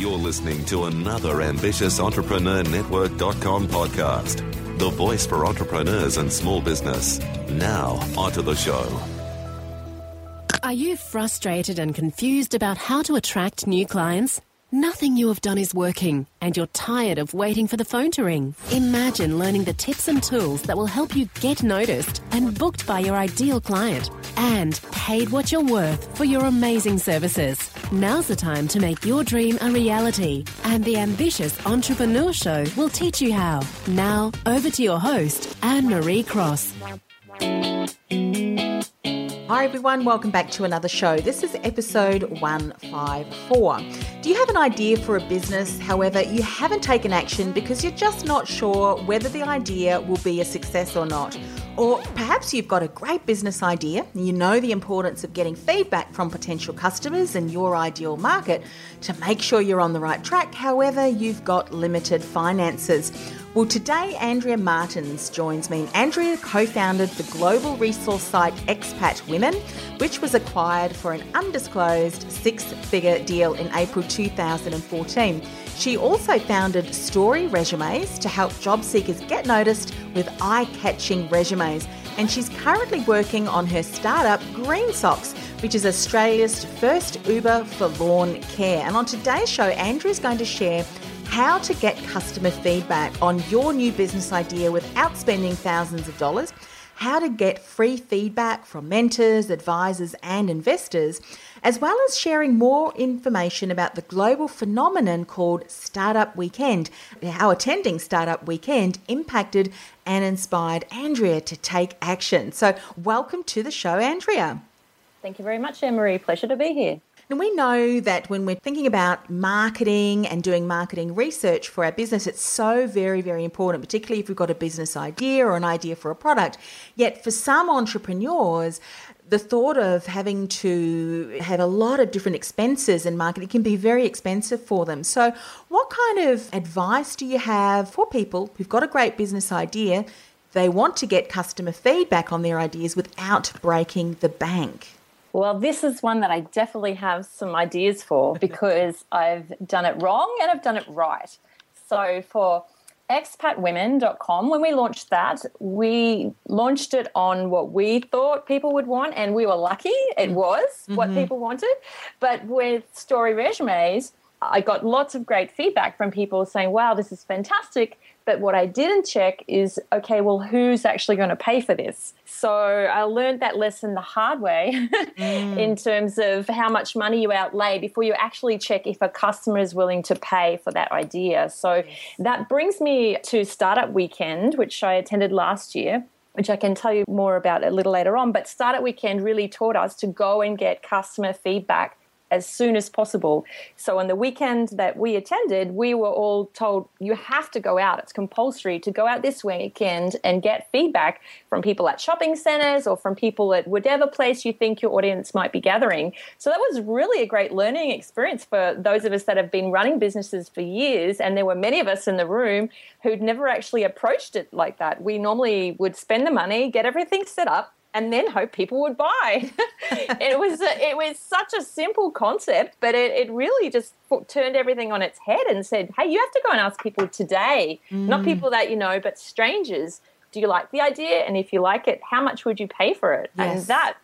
You're listening to another ambitious Entrepreneur Network.com podcast. The voice for entrepreneurs and small business. Now, onto the show. Are you frustrated and confused about how to attract new clients? Nothing you have done is working, and you're tired of waiting for the phone to ring. Imagine learning the tips and tools that will help you get noticed and booked by your ideal client, and paid what you're worth for your amazing services. Now's the time to make your dream a reality, and the Ambitious Entrepreneur Show will teach you how. Now, over to your host, Anne Marie Cross. Hi everyone, welcome back to another show. This is episode 154. Do you have an idea for a business, however, you haven't taken action because you're just not sure whether the idea will be a success or not? Or perhaps you've got a great business idea you know the importance of getting feedback from potential customers and your ideal market to make sure you're on the right track, however, you've got limited finances. Well, today Andrea Martins joins me. Andrea co founded the global resource site Expat Women, which was acquired for an undisclosed six figure deal in April 2014. She also founded Story Resumes to help job seekers get noticed with eye catching resumes. And she's currently working on her startup Green Socks, which is Australia's first Uber for lawn care. And on today's show, Andrea is going to share how to get customer feedback on your new business idea without spending thousands of dollars, how to get free feedback from mentors, advisors, and investors, as well as sharing more information about the global phenomenon called Startup Weekend, how attending Startup Weekend impacted and inspired Andrea to take action. So, welcome to the show, Andrea. Thank you very much, Anne Marie. Pleasure to be here. And we know that when we're thinking about marketing and doing marketing research for our business, it's so very, very important, particularly if we've got a business idea or an idea for a product. Yet for some entrepreneurs, the thought of having to have a lot of different expenses in marketing can be very expensive for them. So, what kind of advice do you have for people who've got a great business idea? They want to get customer feedback on their ideas without breaking the bank. Well, this is one that I definitely have some ideas for because I've done it wrong and I've done it right. So for expatwomen.com, when we launched that, we launched it on what we thought people would want, and we were lucky. It was mm-hmm. what people wanted. But with Story Resumes, I got lots of great feedback from people saying, wow, this is fantastic. But what I didn't check is okay, well, who's actually going to pay for this? So I learned that lesson the hard way mm. in terms of how much money you outlay before you actually check if a customer is willing to pay for that idea. So that brings me to Startup Weekend, which I attended last year which I can tell you more about a little later on. But Startup Weekend really taught us to go and get customer feedback as soon as possible. So on the weekend that we attended, we were all told you have to go out. It's compulsory to go out this weekend and get feedback from people at shopping centers or from people at whatever place you think your audience might be gathering. So that was really a great learning experience for those of us that have been running businesses for years and there were many of us in the room who'd never actually approached it like that. We normally would spend the money, get everything set up, and then hope people would buy. it was a, it was such a simple concept, but it, it really just turned everything on its head and said, "Hey, you have to go and ask people today, mm. not people that you know, but strangers. Do you like the idea? And if you like it, how much would you pay for it?" Yes. And that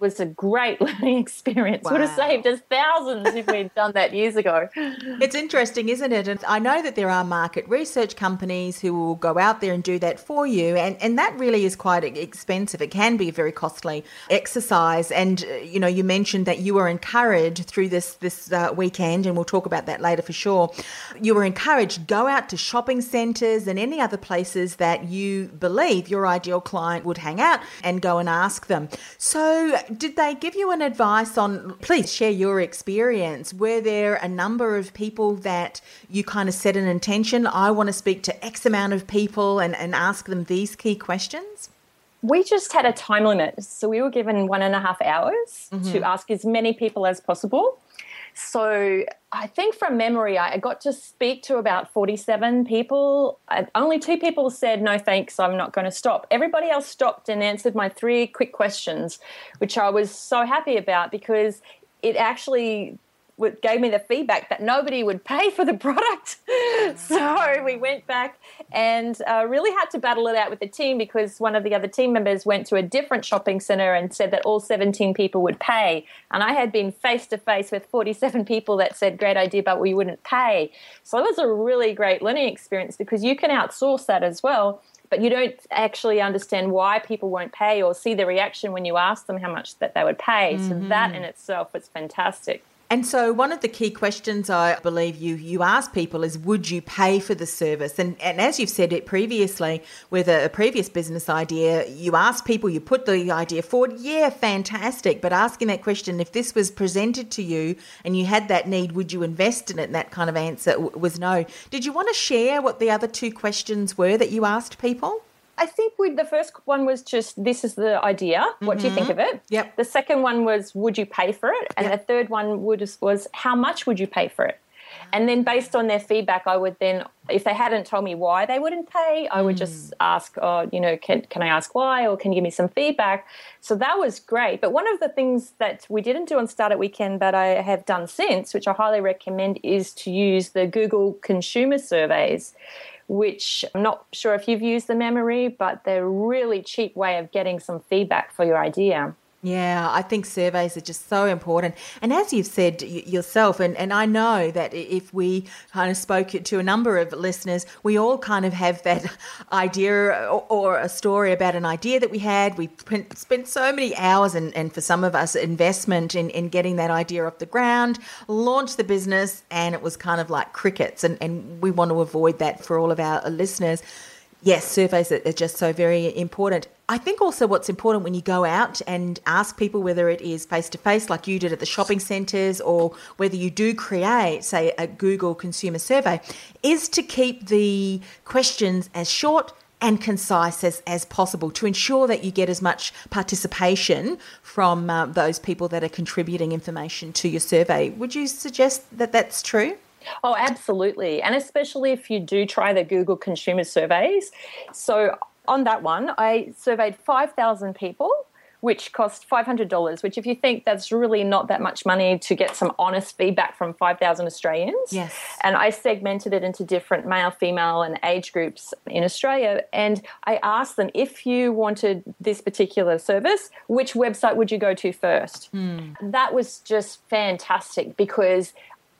was a great learning experience. Wow. Would have saved us thousands if we'd done that years ago. It's interesting, isn't it? And I know that there are market research companies who will go out there and do that for you, and and that really is quite expensive. It can be a very costly exercise. And uh, you know, you mentioned that you were encouraged through this this uh, weekend, and we'll talk about that later for sure. You were encouraged go out to shopping centres and any other places that you believe your ideal client would hang out and go and ask them. So did they give you an advice on, please share your experience? Were there a number of people that you kind of set an intention? I want to speak to X amount of people and, and ask them these key questions? We just had a time limit. So we were given one and a half hours mm-hmm. to ask as many people as possible. So I think from memory, I got to speak to about 47 people. Only two people said, no thanks, I'm not going to stop. Everybody else stopped and answered my three quick questions, which I was so happy about because it actually gave me the feedback that nobody would pay for the product. so we went back and uh, really had to battle it out with the team because one of the other team members went to a different shopping center and said that all 17 people would pay. And I had been face to face with 47 people that said, Great idea, but we wouldn't pay. So it was a really great learning experience because you can outsource that as well but you don't actually understand why people won't pay or see the reaction when you ask them how much that they would pay. Mm-hmm. So that in itself was fantastic. And so, one of the key questions I believe you you ask people is, would you pay for the service? And and as you've said it previously with a, a previous business idea, you ask people, you put the idea forward, yeah, fantastic. But asking that question, if this was presented to you and you had that need, would you invest in it? And that kind of answer was no. Did you want to share what the other two questions were that you asked people? I think we the first one was just this is the idea. What mm-hmm. do you think mm-hmm. of it? Yep. The second one was would you pay for it? And yep. the third one was, was how much would you pay for it? And then based on their feedback, I would then, if they hadn't told me why they wouldn't pay, I would mm. just ask, oh, you know, can, can I ask why or can you give me some feedback? So that was great. But one of the things that we didn't do on Startup Weekend that I have done since, which I highly recommend, is to use the Google consumer surveys which I'm not sure if you've used the memory, but they're a really cheap way of getting some feedback for your idea. Yeah, I think surveys are just so important. And as you've said yourself, and, and I know that if we kind of spoke to a number of listeners, we all kind of have that idea uh, or, or a story about an idea that we had. We spent so many hours and, and for some of us, investment in, in getting that idea off the ground, launched the business, and it was kind of like crickets. And, and we want to avoid that for all of our listeners yes, surveys are just so very important. I think also what's important when you go out and ask people whether it is face to face, like you did at the shopping centres, or whether you do create, say, a Google consumer survey, is to keep the questions as short and concise as, as possible to ensure that you get as much participation from uh, those people that are contributing information to your survey. Would you suggest that that's true? Oh, absolutely. And especially if you do try the Google consumer surveys. So, on that one, I surveyed 5,000 people, which cost $500, which, if you think that's really not that much money to get some honest feedback from 5,000 Australians. Yes. And I segmented it into different male, female, and age groups in Australia. And I asked them if you wanted this particular service, which website would you go to first? Mm. That was just fantastic because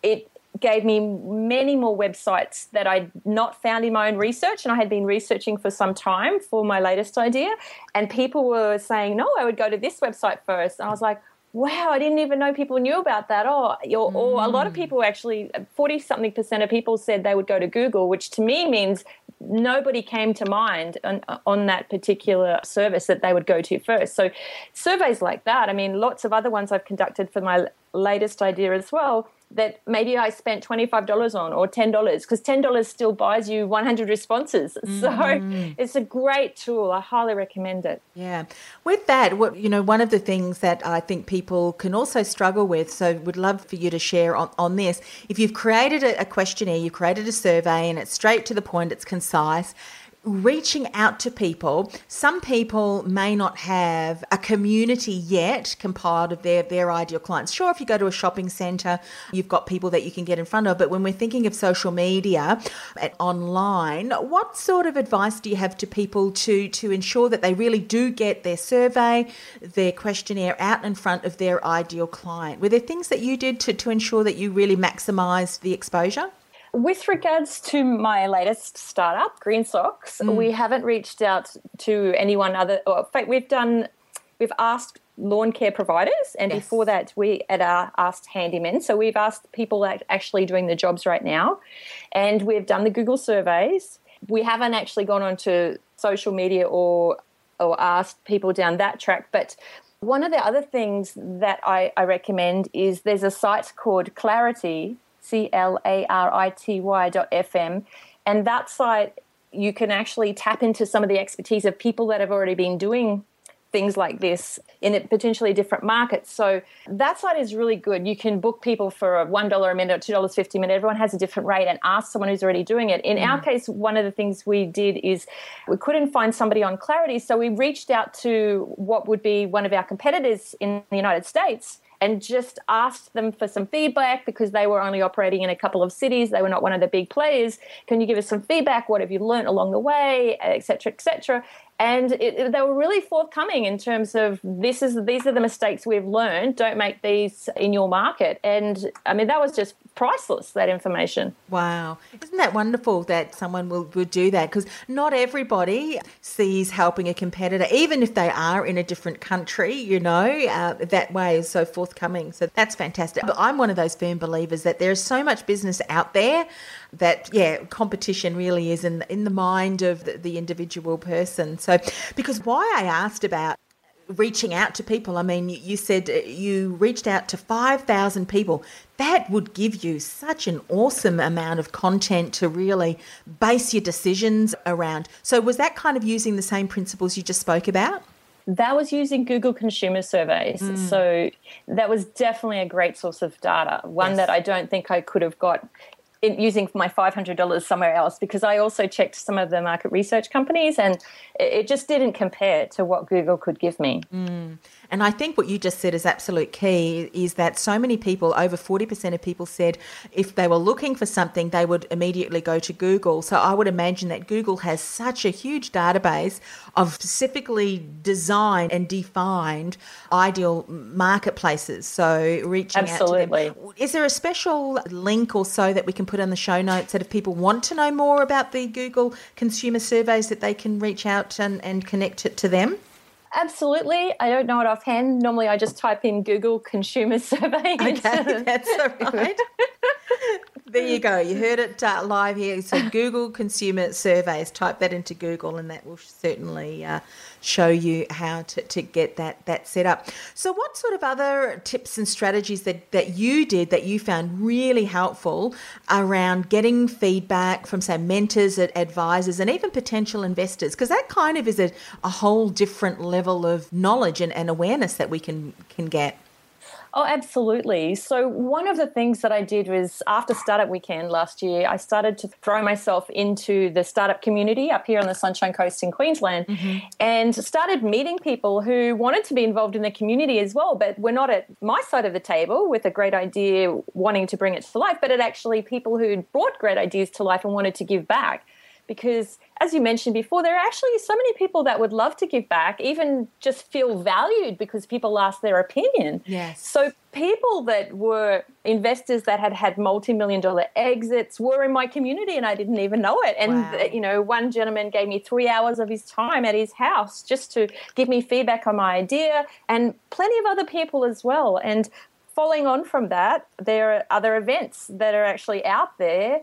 it gave me many more websites that I'd not found in my own research, and I had been researching for some time for my latest idea. And people were saying, "No, I would go to this website first. And I was like, "Wow, I didn't even know people knew about that." Oh, or, or a lot of mm. people actually, forty something percent of people said they would go to Google, which to me means nobody came to mind on, on, that particular service that they would go to first. So, surveys like that, I mean, lots of other ones I've conducted for my latest idea as well that maybe I spent $25 on or $10 because $10 still buys you 100 responses. Mm-hmm. So it's a great tool. I highly recommend it. Yeah. With that, you know, one of the things that I think people can also struggle with, so would love for you to share on, on this. If you've created a, a questionnaire, you've created a survey and it's straight to the point, it's concise reaching out to people. Some people may not have a community yet compiled of their, their ideal clients. Sure, if you go to a shopping centre, you've got people that you can get in front of. But when we're thinking of social media and online, what sort of advice do you have to people to, to ensure that they really do get their survey, their questionnaire out in front of their ideal client? Were there things that you did to, to ensure that you really maximised the exposure? With regards to my latest startup, Green Socks, mm. we haven't reached out to anyone other. Fact, we've done, we've asked lawn care providers, and yes. before that, we had uh, asked handymen. So we've asked people that actually doing the jobs right now, and we've done the Google surveys. We haven't actually gone onto social media or or asked people down that track, but One of the other things that I, I recommend is there's a site called Clarity, C L A R I T Y dot FM. And that site, you can actually tap into some of the expertise of people that have already been doing things like this in potentially different markets. So that site is really good. You can book people for a $1 a minute or $2.50 a minute. Everyone has a different rate and ask someone who's already doing it. In mm. our case, one of the things we did is we couldn't find somebody on Clarity. So we reached out to what would be one of our competitors in the United States and just asked them for some feedback because they were only operating in a couple of cities. They were not one of the big players. Can you give us some feedback? What have you learned along the way, etc., etc.? and it, they were really forthcoming in terms of this is these are the mistakes we've learned don't make these in your market and i mean that was just priceless that information. Wow. Isn't that wonderful that someone will, will do that? Because not everybody sees helping a competitor even if they are in a different country you know uh, that way is so forthcoming. So that's fantastic. But i'm one of those firm believers that there's so much business out there that yeah competition really is in in the mind of the, the individual person. So because why i asked about reaching out to people i mean you said you reached out to 5000 people that would give you such an awesome amount of content to really base your decisions around so was that kind of using the same principles you just spoke about that was using Google consumer surveys. Mm. So that was definitely a great source of data, one yes. that I don't think I could have got using my $500 somewhere else because I also checked some of the market research companies and it just didn't compare to what Google could give me. Mm. And I think what you just said is absolute key is that so many people, over 40% of people said if they were looking for something, they would immediately go to Google. So I would imagine that Google has such a huge database of specifically designed and defined ideal marketplaces. So reaching Absolutely. out to them. Is there a special link or so that we can put on the show notes that if people want to know more about the Google consumer surveys that they can reach out and, and connect it to them? Absolutely. I don't know it offhand. Normally I just type in Google consumer survey. Okay, that's all right. there you go. You heard it uh, live here. So Google consumer surveys. Type that into Google, and that will certainly uh, show you how to, to get that that set up. So, what sort of other tips and strategies that that you did that you found really helpful around getting feedback from say mentors, advisors, and even potential investors? Because that kind of is a, a whole different level of knowledge and, and awareness that we can can get. Oh, absolutely. So, one of the things that I did was after Startup Weekend last year, I started to throw myself into the startup community up here on the Sunshine Coast in Queensland mm-hmm. and started meeting people who wanted to be involved in the community as well, but were not at my side of the table with a great idea wanting to bring it to life, but at actually people who brought great ideas to life and wanted to give back because as you mentioned before there are actually so many people that would love to give back even just feel valued because people ask their opinion. Yes. So people that were investors that had had multi-million dollar exits were in my community and i didn't even know it. And wow. you know one gentleman gave me three hours of his time at his house just to give me feedback on my idea and plenty of other people as well. And following on from that there are other events that are actually out there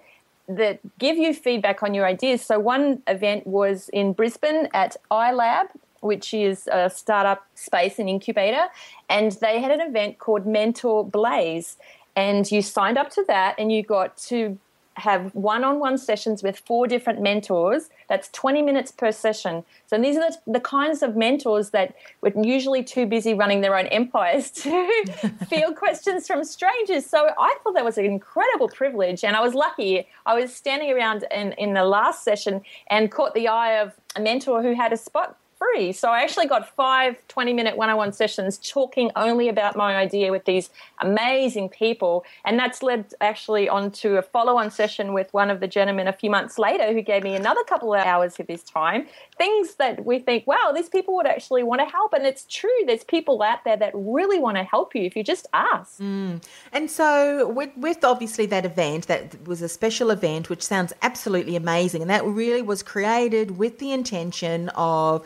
that give you feedback on your ideas. So one event was in Brisbane at iLab, which is a startup space and incubator, and they had an event called Mentor Blaze. And you signed up to that and you got to have one on one sessions with four different mentors. That's 20 minutes per session. So these are the, the, kinds of mentors that were usually too busy running their own empires to field questions from strangers. So I thought that was an incredible privilege. And I was lucky. I was standing around in, in the last session and caught the eye of a mentor who had a spot free. So I actually got five 20 minute one on one sessions talking only about my idea with these amazing people. And that's led actually onto a follow on session with one of the gentlemen a few months later who gave me another couple of hours of his time. Things that we think, wow, these people would actually want to help. And it's true, there's people out there that really want to help you if you just ask. Mm. And so, with, with obviously that event, that was a special event, which sounds absolutely amazing. And that really was created with the intention of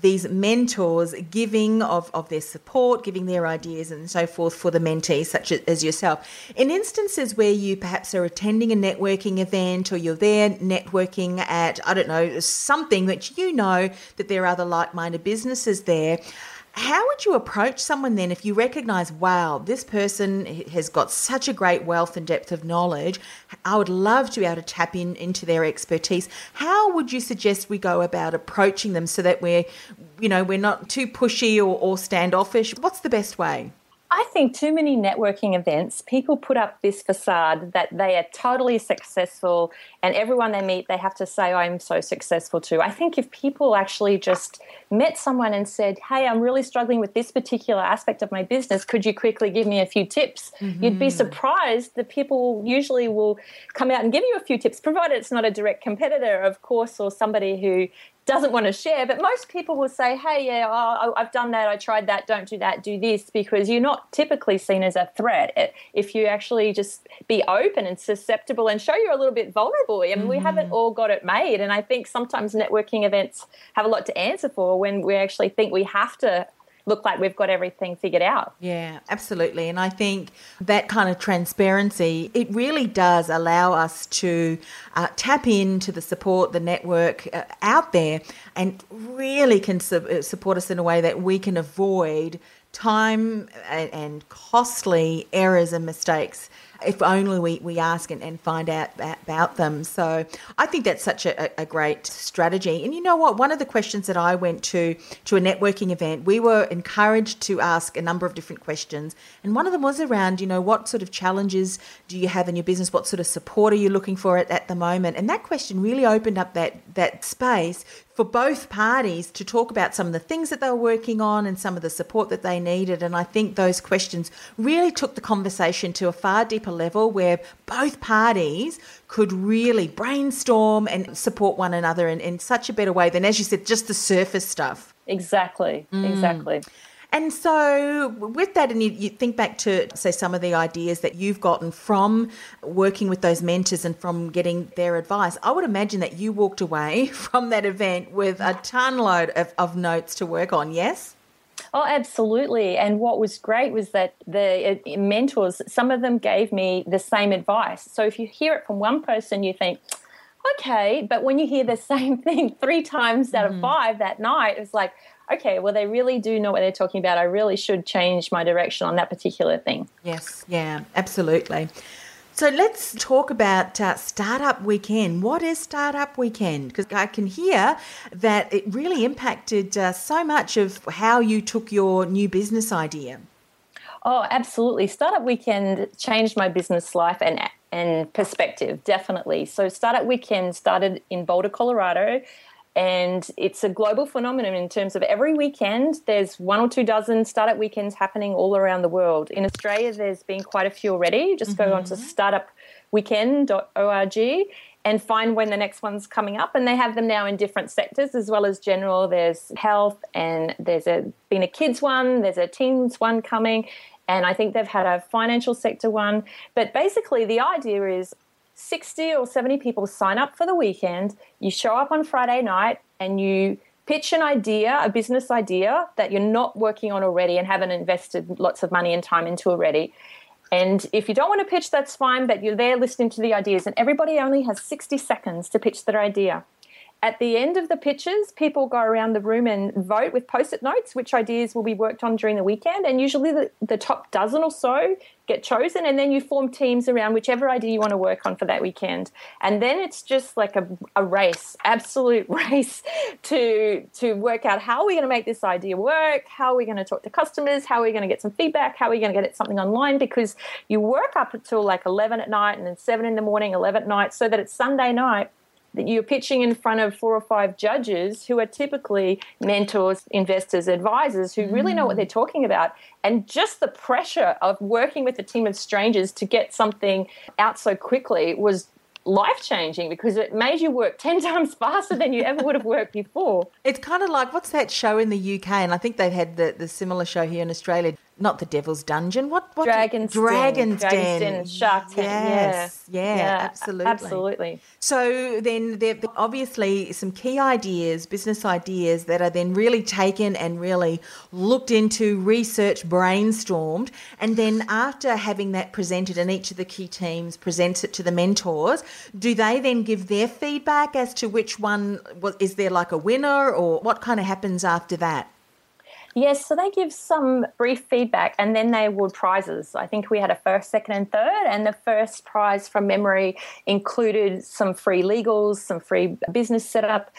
these mentors giving of, of their support, giving their ideas and so forth for the mentees, such as yourself. In instances where you perhaps are attending a networking event or you're there networking at, I don't know, something which you know that there are other like minded businesses there How would you approach someone then if you recognize, wow, this person has got such a great wealth and depth of knowledge? I would love to be able to tap in into their expertise. How would you suggest we go about approaching them so that we're, you know, we're not too pushy or, or standoffish? What's the best way? I think too many networking events, people put up this facade that they are totally successful and everyone they meet, they have to say, I'm so successful too. I think if people actually just met someone and said, Hey, I'm really struggling with this particular aspect of my business, could you quickly give me a few tips? Mm-hmm. You'd be mm-hmm. surprised that people usually will come out and give you a few tips, provided it's not a direct competitor, of course, or somebody who doesn't want to share. But most people will say, hey, yeah, oh, I've done that, I tried that, don't do that, do this, because you're not typically seen as a threat. If you actually just be open and susceptible and show you're a little bit vulnerable. I mean, mm-hmm. we haven't mm-hmm. all got it made. And I think sometimes networking events have a lot to answer for when we actually think we have to look like we've got everything figured out. Yeah, absolutely. And I think that kind of transparency, it really does allow us to uh, tap into the support, the network uh, out there, and really can su- uh, support us in a way that we can avoid time and, and costly errors and mistakes if only we, we ask and, and find out about them. So I think that's such a, a great strategy. And you know what? One of the questions that I went to to a networking event, we were encouraged to ask a number of different questions. And one of them was around, you know, what sort of challenges do you have in your business? What sort of support are you looking for at, at the moment? And that question really opened up that that space for both parties to talk about some of the things that they were working on and some of the support that they needed. And I think those questions really took the conversation to a far deeper level where both parties could really brainstorm and support one another in, in such a better way than, as you said, just the surface stuff. Exactly, mm. exactly. And so, with that, and you, you, think back to, say, some of the ideas that you've gotten from working with those mentors and from getting their advice, I would imagine that you walked away from that event with a ton load of, of notes to work on, yes? Oh, absolutely. And what was great was that the uh, mentors, some of them gave me the same advice. So if you hear it from one person, you think, okay, but when you hear the same thing three times out of mm-hmm. five that night, it's like, okay, well, they really do know what they're talking about. I really should change my direction on that particular thing. Yes, yeah, absolutely. So let's talk about uh, Startup Weekend. What is Startup Weekend? Because I can hear that it really impacted uh, so much of how you took your new business idea. Oh, absolutely. Startup Weekend changed my business life and and perspective, definitely. So Startup Weekend started in Boulder, Colorado and it's a global phenomenon in terms of every weekend there's one or two dozen startup weekends happening all around the world. In Australia, there's been quite a few already. Just mm-hmm. go on to startupweekend.org and find when the next one's coming up. And they have them now in different sectors as well as general. There's health, and there's a, been a kids one, there's a teens one coming, and I think they've had a financial sector one. But basically, the idea is 60 or 70 people sign up for the weekend. You show up on Friday night and you pitch an idea, a business idea that you're not working on already and haven't invested lots of money and time into already. And if you don't want to pitch, that's fine, but you're there listening to the ideas, and everybody only has 60 seconds to pitch their idea. At the end of the pitches, people go around the room and vote with post it notes which ideas will be worked on during the weekend. And usually the, the top dozen or so get chosen. And then you form teams around whichever idea you want to work on for that weekend. And then it's just like a, a race, absolute race to, to work out how are we going to make this idea work? How are we going to talk to customers? How are we going to get some feedback? How are we going to get something online? Because you work up until like 11 at night and then 7 in the morning, 11 at night, so that it's Sunday night you're pitching in front of four or five judges who are typically mentors, investors, advisors who really know what they're talking about. And just the pressure of working with a team of strangers to get something out so quickly was life changing because it made you work 10 times faster than you ever would have worked before. It's kind of like what's that show in the UK? And I think they've had the, the similar show here in Australia not the Devil's Dungeon. What? what Dragon's, Dragon's Den. Dragon's Den. Shark Tank. Yes. Yeah. Yeah, yeah. Absolutely. Absolutely. So then there are obviously some key ideas, business ideas that are then really taken and really looked into, researched, brainstormed, and then after having that presented, and each of the key teams presents it to the mentors, do they then give their feedback as to which one is there like a winner, or what kind of happens after that? Yes, so they give some brief feedback and then they award prizes. I think we had a first, second, and third, and the first prize from memory included some free legals, some free business setup,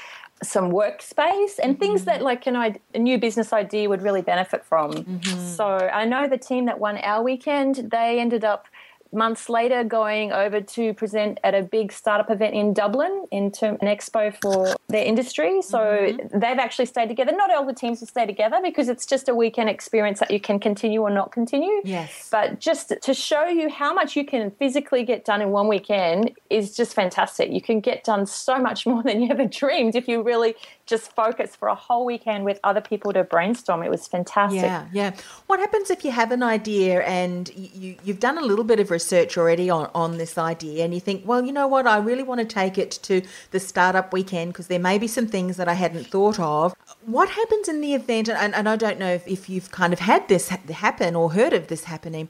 some workspace, and mm-hmm. things that like an, a new business idea would really benefit from. Mm-hmm. So I know the team that won our weekend, they ended up months later going over to present at a big startup event in Dublin into an expo for their industry. So mm-hmm. they've actually stayed together. Not all the teams will stay together because it's just a weekend experience that you can continue or not continue. Yes. But just to show you how much you can physically get done in one weekend is just fantastic. You can get done so much more than you ever dreamed if you really just focus for a whole weekend with other people to brainstorm. It was fantastic. Yeah, yeah. What happens if you have an idea and you, you've done a little bit of research already on, on this idea and you think, well, you know what, I really want to take it to the startup weekend because there may be some things that I hadn't thought of. What happens in the event, and, and I don't know if, if you've kind of had this happen or heard of this happening,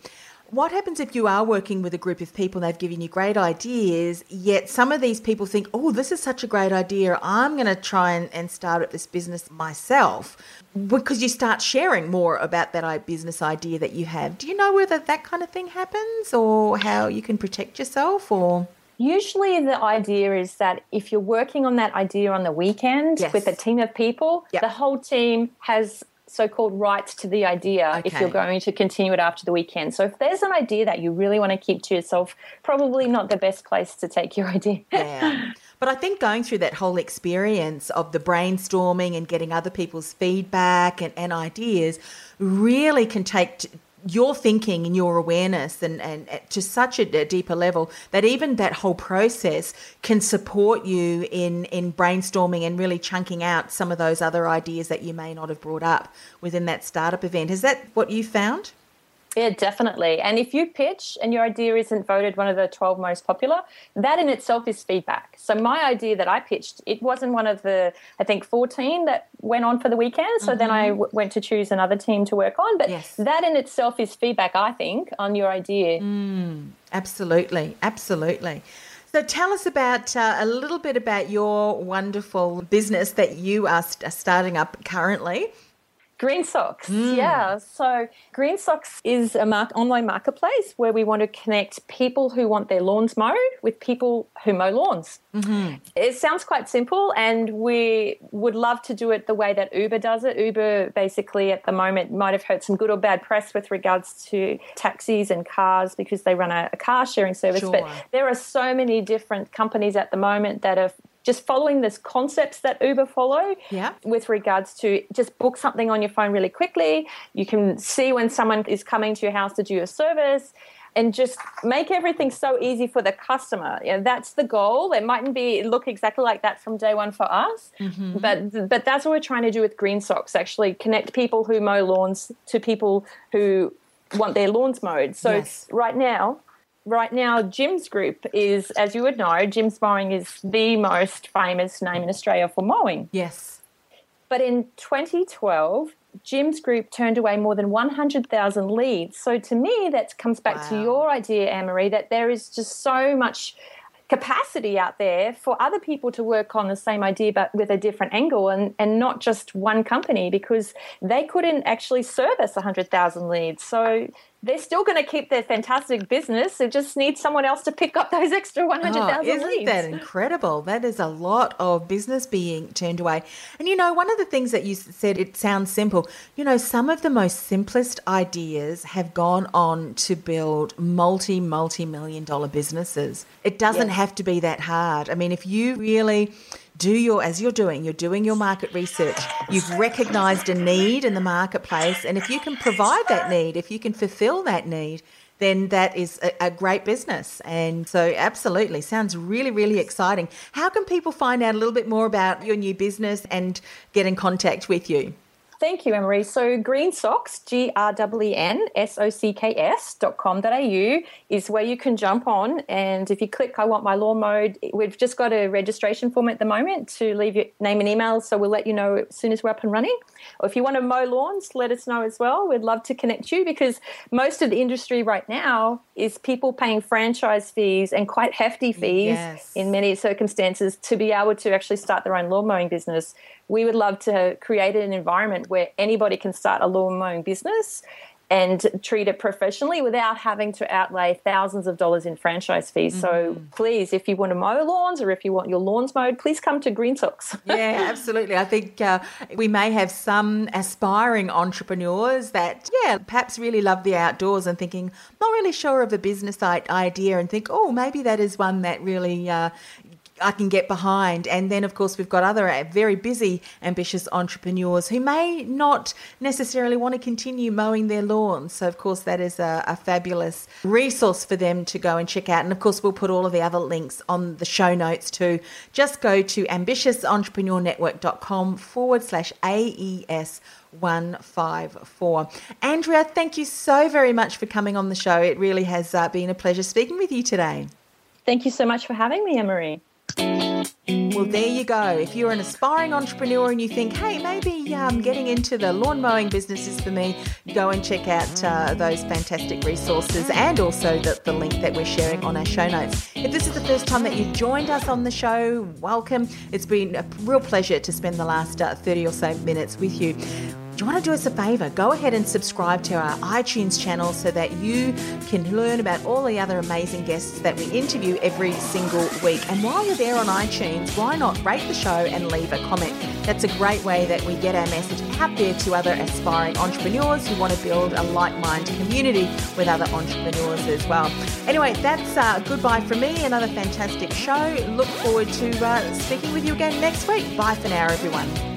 what happens if you are working with a group of people they've given you great ideas yet some of these people think oh this is such a great idea i'm going to try and, and start up this business myself because you start sharing more about that business idea that you have do you know whether that kind of thing happens or how you can protect yourself or Usually, the idea is that if you're working on that idea on the weekend yes. with a team of people, yep. the whole team has so-called rights to the idea okay. if you're going to continue it after the weekend. So if there's an idea that you really want to keep to yourself, probably not the best place to take your idea. yeah. But I think going through that whole experience of the brainstorming and getting other people's feedback and, and ideas really can take your thinking and your awareness and, and to such a, deeper level that even that whole process can support you in, in brainstorming and really chunking out some of those other ideas that you may not have brought up within that startup event. Is that what you found? Yeah, definitely. And if you pitch and your idea isn't voted one of the 12 most popular, that in itself is feedback. So my idea that I pitched, it wasn't one of the, I think, 14 that went on for the weekend. So mm-hmm. then I mm-hmm. went to choose another team to work on. But yes. that in itself is feedback, I think, on your idea. Mm, absolutely. Absolutely. So tell us about uh, a little bit about your wonderful business that you are st- starting up currently. Green Socks, mm. yeah. So Green Socks is a mark, online marketplace where we want to connect people who want their lawns mowed with people who mow lawns. Mm-hmm. It sounds quite simple, and we would love to do it the way that Uber does it. Uber basically at the moment might have heard some good or bad press with regards to taxis and cars because they run a, a car sharing service. Sure. But there are so many different companies at the moment that are just following this concepts that Uber follow yeah. with regards to just book something on your phone really quickly. You can see when someone is coming to your house to do a service and just make everything so easy for the customer. Know, that's the goal. It mightn't be look exactly like that from day one for us, mm-hmm. but but that's what we're trying to do with Green Socks. Actually, connect people who mow lawns to people who want their lawns mowed. So yes. right now, right now, Jim's Group is, as you would know, Jim's Mowing is the most famous name in Australia for mowing. Yes. But in 2012, Jim's Group turned away more than 100,000 leads. So to me, that comes back wow. to your idea, Anne Marie, that there is just so much capacity out there for other people to work on the same idea but with a different angle and, and not just one company because they couldn't actually service 100,000 leads. So they're still going to keep their fantastic business. They just need someone else to pick up those extra 100,000 oh, isn't that incredible? That is a lot of business being turned away. And you know, one of the things that you said, it sounds simple. You know, some of the most simplest ideas have gone on to build multi, multi million dollar businesses. It doesn't yes. have to be that hard. I mean, if you really do your as you're doing you're doing your market research. You've recognized a need in the marketplace and if you can provide that need if you can fulfill that need then that is a, a, great business. And so absolutely sounds really really exciting. How can people find out a little bit more about your new business and get in contact with you Thank you, Anne Marie. So Green Socks, G R W N S O C K S dot com dot au is where you can jump on. And if you click I want my lawn mowed, we've just got a registration form at the moment to leave your name and email. So we'll let you know as soon as we're up and running. Or if you want to mow lawns, let us know as well. We'd love to connect you because most of the industry right now is people paying franchise fees and quite hefty fees yes. in many circumstances to be able to actually start their own lawn mowing business we would love to create an environment where anybody can start a lawn mowing business and treat it professionally without having to outlay thousands of dollars in franchise fees. Mm-hmm. So please, if you want to mow lawns or if you want your lawns mowed, please come to Green Socks. yeah, absolutely. I think uh, we may have some aspiring entrepreneurs that, yeah, perhaps really love the outdoors and thinking, not really sure of a business idea and think, oh, maybe that is one that really uh, I can get behind. And then, of course, we've got other uh, very busy, ambitious entrepreneurs who may not necessarily want to continue mowing their lawns. So, of course, that is a, a, fabulous resource for them to go and check out. And, of course, we'll put all of the other links on the show notes too. Just go to ambitiousentrepreneurnetwork.com forward slash AES. 154. Andrea, thank you so very much for coming on the show. It really has uh, been a pleasure speaking with you today. Thank you so much for having me, Anne-Marie. Well, there you go. If you're an aspiring entrepreneur and you think, hey, maybe um, getting into the lawn mowing business is for me, go and check out uh, those fantastic resources and also the, the link that we're sharing on our show notes. If this is the first time that you've joined us on the show, welcome. It's been a real pleasure to spend the last uh, 30 or so minutes with you you want to do us a favor? Go ahead and subscribe to our iTunes channel so that you can learn about all the other amazing guests that we interview every single week. And while you're there on iTunes, why not rate the show and leave a comment? That's a great way that we get our message out there to other aspiring entrepreneurs who want to build a like minded community with other entrepreneurs as well. Anyway, that's uh, goodbye from me. Another fantastic show. Look forward to uh, speaking with you again next week. Bye for now, everyone.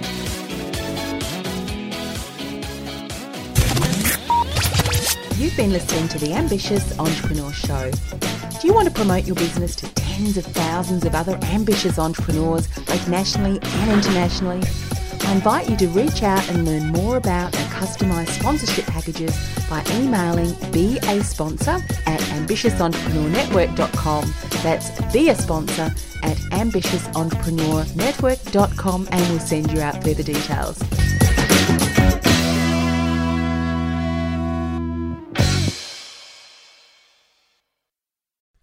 You've been listening to the Ambitious Entrepreneur Show. Do you want to promote your business to tens of thousands of other ambitious entrepreneurs, both nationally and internationally? I invite you to reach out and learn more about our customized sponsorship packages by emailing be a sponsor at ambitiousentrepreneurnetwork.com. That's be a sponsor at ambitiousentrepreneurnetwork.com and we'll send you out further details.